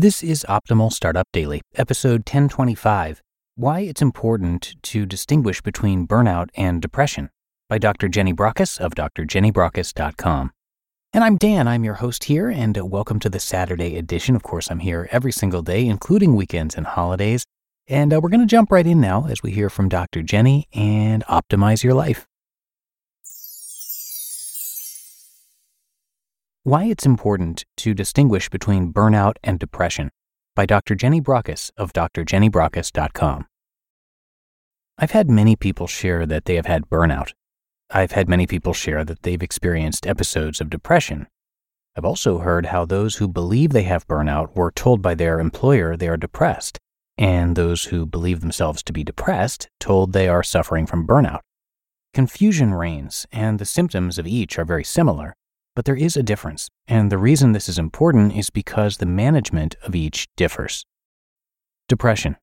This is Optimal Startup Daily, episode 1025 Why It's Important to Distinguish Between Burnout and Depression by Dr. Jenny Brockis of drjennybrockis.com. And I'm Dan, I'm your host here, and welcome to the Saturday edition. Of course, I'm here every single day, including weekends and holidays. And uh, we're going to jump right in now as we hear from Dr. Jenny and optimize your life. Why It's Important to Distinguish Between Burnout and Depression by Dr. Jenny Brockis of drjennybrockis.com. I've had many people share that they have had burnout. I've had many people share that they've experienced episodes of depression. I've also heard how those who believe they have burnout were told by their employer they are depressed, and those who believe themselves to be depressed told they are suffering from burnout. Confusion reigns, and the symptoms of each are very similar but there is a difference, and the reason this is important is because the management of each differs. Depression.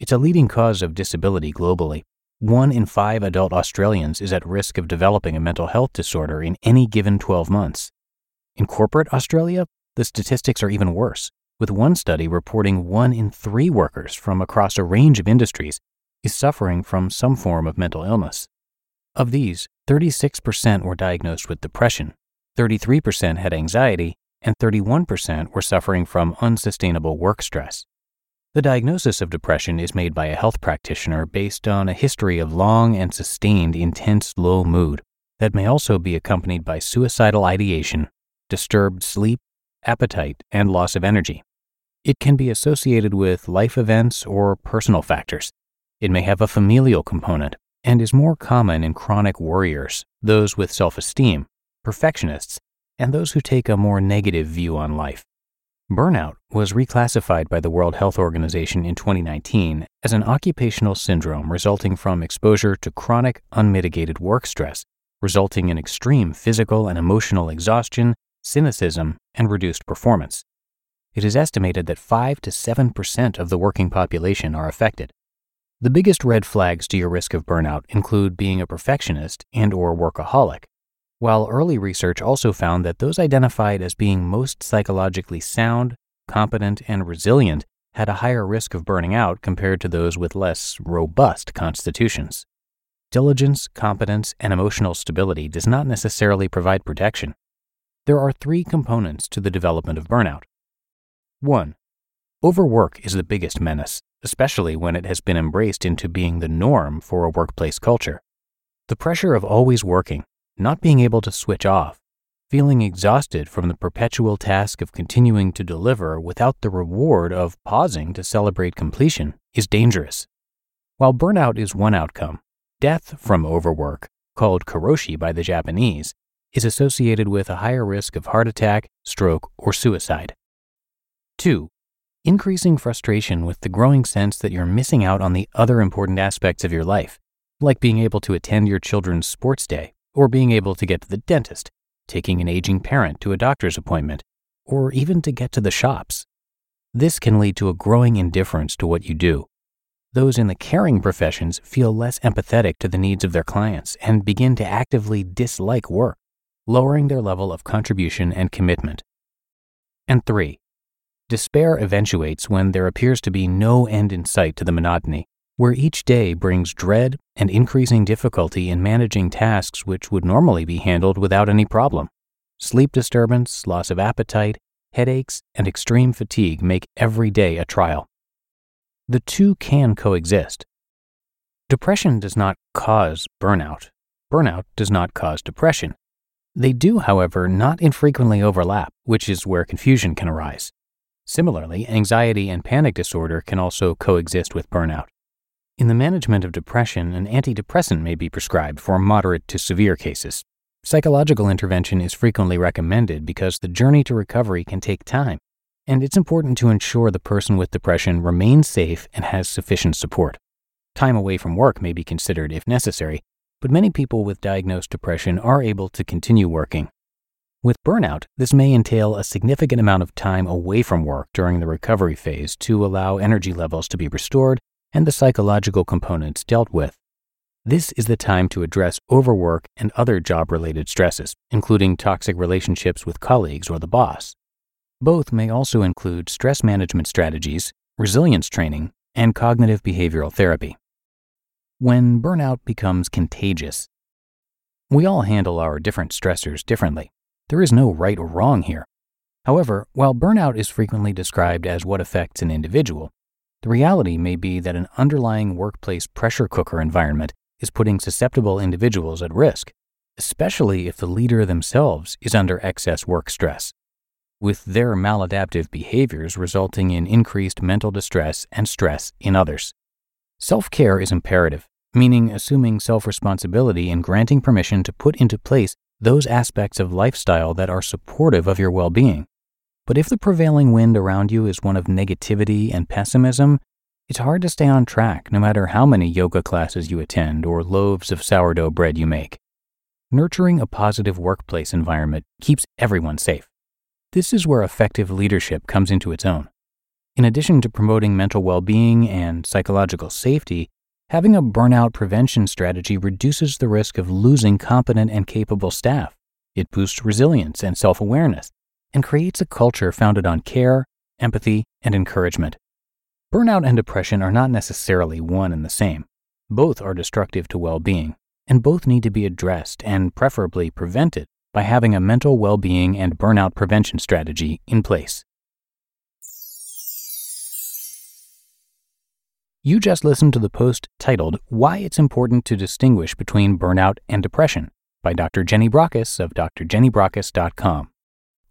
It's a leading cause of disability globally. One in five adult Australians is at risk of developing a mental health disorder in any given 12 months. In corporate Australia, the statistics are even worse, with one study reporting one in three workers from across a range of industries is suffering from some form of mental illness. Of these, 36% were diagnosed with depression, 33% had anxiety, and 31% were suffering from unsustainable work stress. The diagnosis of depression is made by a health practitioner based on a history of long and sustained intense low mood that may also be accompanied by suicidal ideation, disturbed sleep, appetite, and loss of energy. It can be associated with life events or personal factors. It may have a familial component and is more common in chronic worriers, those with self esteem, perfectionists, and those who take a more negative view on life. Burnout was reclassified by the World Health Organization in 2019 as an occupational syndrome resulting from exposure to chronic, unmitigated work stress, resulting in extreme physical and emotional exhaustion, cynicism, and reduced performance. It is estimated that 5 to 7% of the working population are affected. The biggest red flags to your risk of burnout include being a perfectionist and or workaholic, while early research also found that those identified as being most psychologically sound, competent, and resilient had a higher risk of burning out compared to those with less robust constitutions. Diligence, competence, and emotional stability does not necessarily provide protection. There are three components to the development of burnout. 1. Overwork is the biggest menace, especially when it has been embraced into being the norm for a workplace culture. The pressure of always working, not being able to switch off, feeling exhausted from the perpetual task of continuing to deliver without the reward of pausing to celebrate completion is dangerous. While burnout is one outcome, death from overwork, called karoshi by the Japanese, is associated with a higher risk of heart attack, stroke, or suicide. 2. Increasing frustration with the growing sense that you're missing out on the other important aspects of your life, like being able to attend your children's sports day or being able to get to the dentist, taking an aging parent to a doctor's appointment, or even to get to the shops. This can lead to a growing indifference to what you do. Those in the caring professions feel less empathetic to the needs of their clients and begin to actively dislike work, lowering their level of contribution and commitment. And three, despair eventuates when there appears to be no end in sight to the monotony where each day brings dread and increasing difficulty in managing tasks which would normally be handled without any problem. Sleep disturbance, loss of appetite, headaches, and extreme fatigue make every day a trial. The two can coexist. Depression does not cause burnout. Burnout does not cause depression. They do, however, not infrequently overlap, which is where confusion can arise. Similarly, anxiety and panic disorder can also coexist with burnout. In the management of depression, an antidepressant may be prescribed for moderate to severe cases. Psychological intervention is frequently recommended because the journey to recovery can take time, and it's important to ensure the person with depression remains safe and has sufficient support. Time away from work may be considered if necessary, but many people with diagnosed depression are able to continue working. With burnout, this may entail a significant amount of time away from work during the recovery phase to allow energy levels to be restored and the psychological components dealt with. This is the time to address overwork and other job related stresses, including toxic relationships with colleagues or the boss. Both may also include stress management strategies, resilience training, and cognitive behavioral therapy. When burnout becomes contagious, we all handle our different stressors differently. There is no right or wrong here. However, while burnout is frequently described as what affects an individual, the reality may be that an underlying workplace pressure cooker environment is putting susceptible individuals at risk, especially if the leader themselves is under excess work stress, with their maladaptive behaviors resulting in increased mental distress and stress in others. Self care is imperative, meaning assuming self responsibility and granting permission to put into place those aspects of lifestyle that are supportive of your well being. But if the prevailing wind around you is one of negativity and pessimism, it's hard to stay on track no matter how many yoga classes you attend or loaves of sourdough bread you make. Nurturing a positive workplace environment keeps everyone safe. This is where effective leadership comes into its own. In addition to promoting mental well being and psychological safety, Having a burnout prevention strategy reduces the risk of losing competent and capable staff. It boosts resilience and self awareness and creates a culture founded on care, empathy, and encouragement. Burnout and depression are not necessarily one and the same. Both are destructive to well being, and both need to be addressed and preferably prevented by having a mental well being and burnout prevention strategy in place. You just listened to the post titled Why It's Important to Distinguish Between Burnout and Depression by Dr. Jenny Brockis of drjennybrockis.com.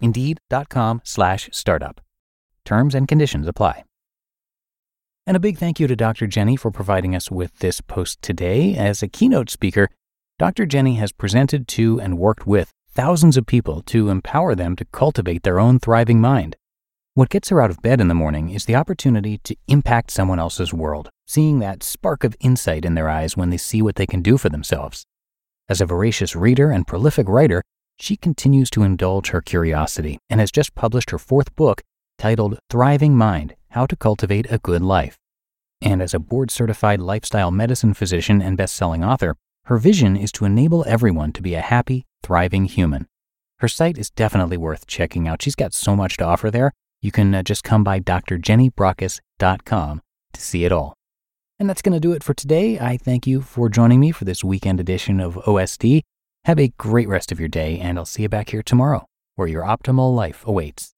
Indeed.com slash startup. Terms and conditions apply. And a big thank you to Dr. Jenny for providing us with this post today. As a keynote speaker, Dr. Jenny has presented to and worked with thousands of people to empower them to cultivate their own thriving mind. What gets her out of bed in the morning is the opportunity to impact someone else's world, seeing that spark of insight in their eyes when they see what they can do for themselves. As a voracious reader and prolific writer, she continues to indulge her curiosity and has just published her fourth book titled Thriving Mind How to Cultivate a Good Life. And as a board certified lifestyle medicine physician and best selling author, her vision is to enable everyone to be a happy, thriving human. Her site is definitely worth checking out. She's got so much to offer there, you can uh, just come by drjennybrockis.com to see it all. And that's going to do it for today. I thank you for joining me for this weekend edition of OSD. Have a great rest of your day, and I'll see you back here tomorrow, where your optimal life awaits.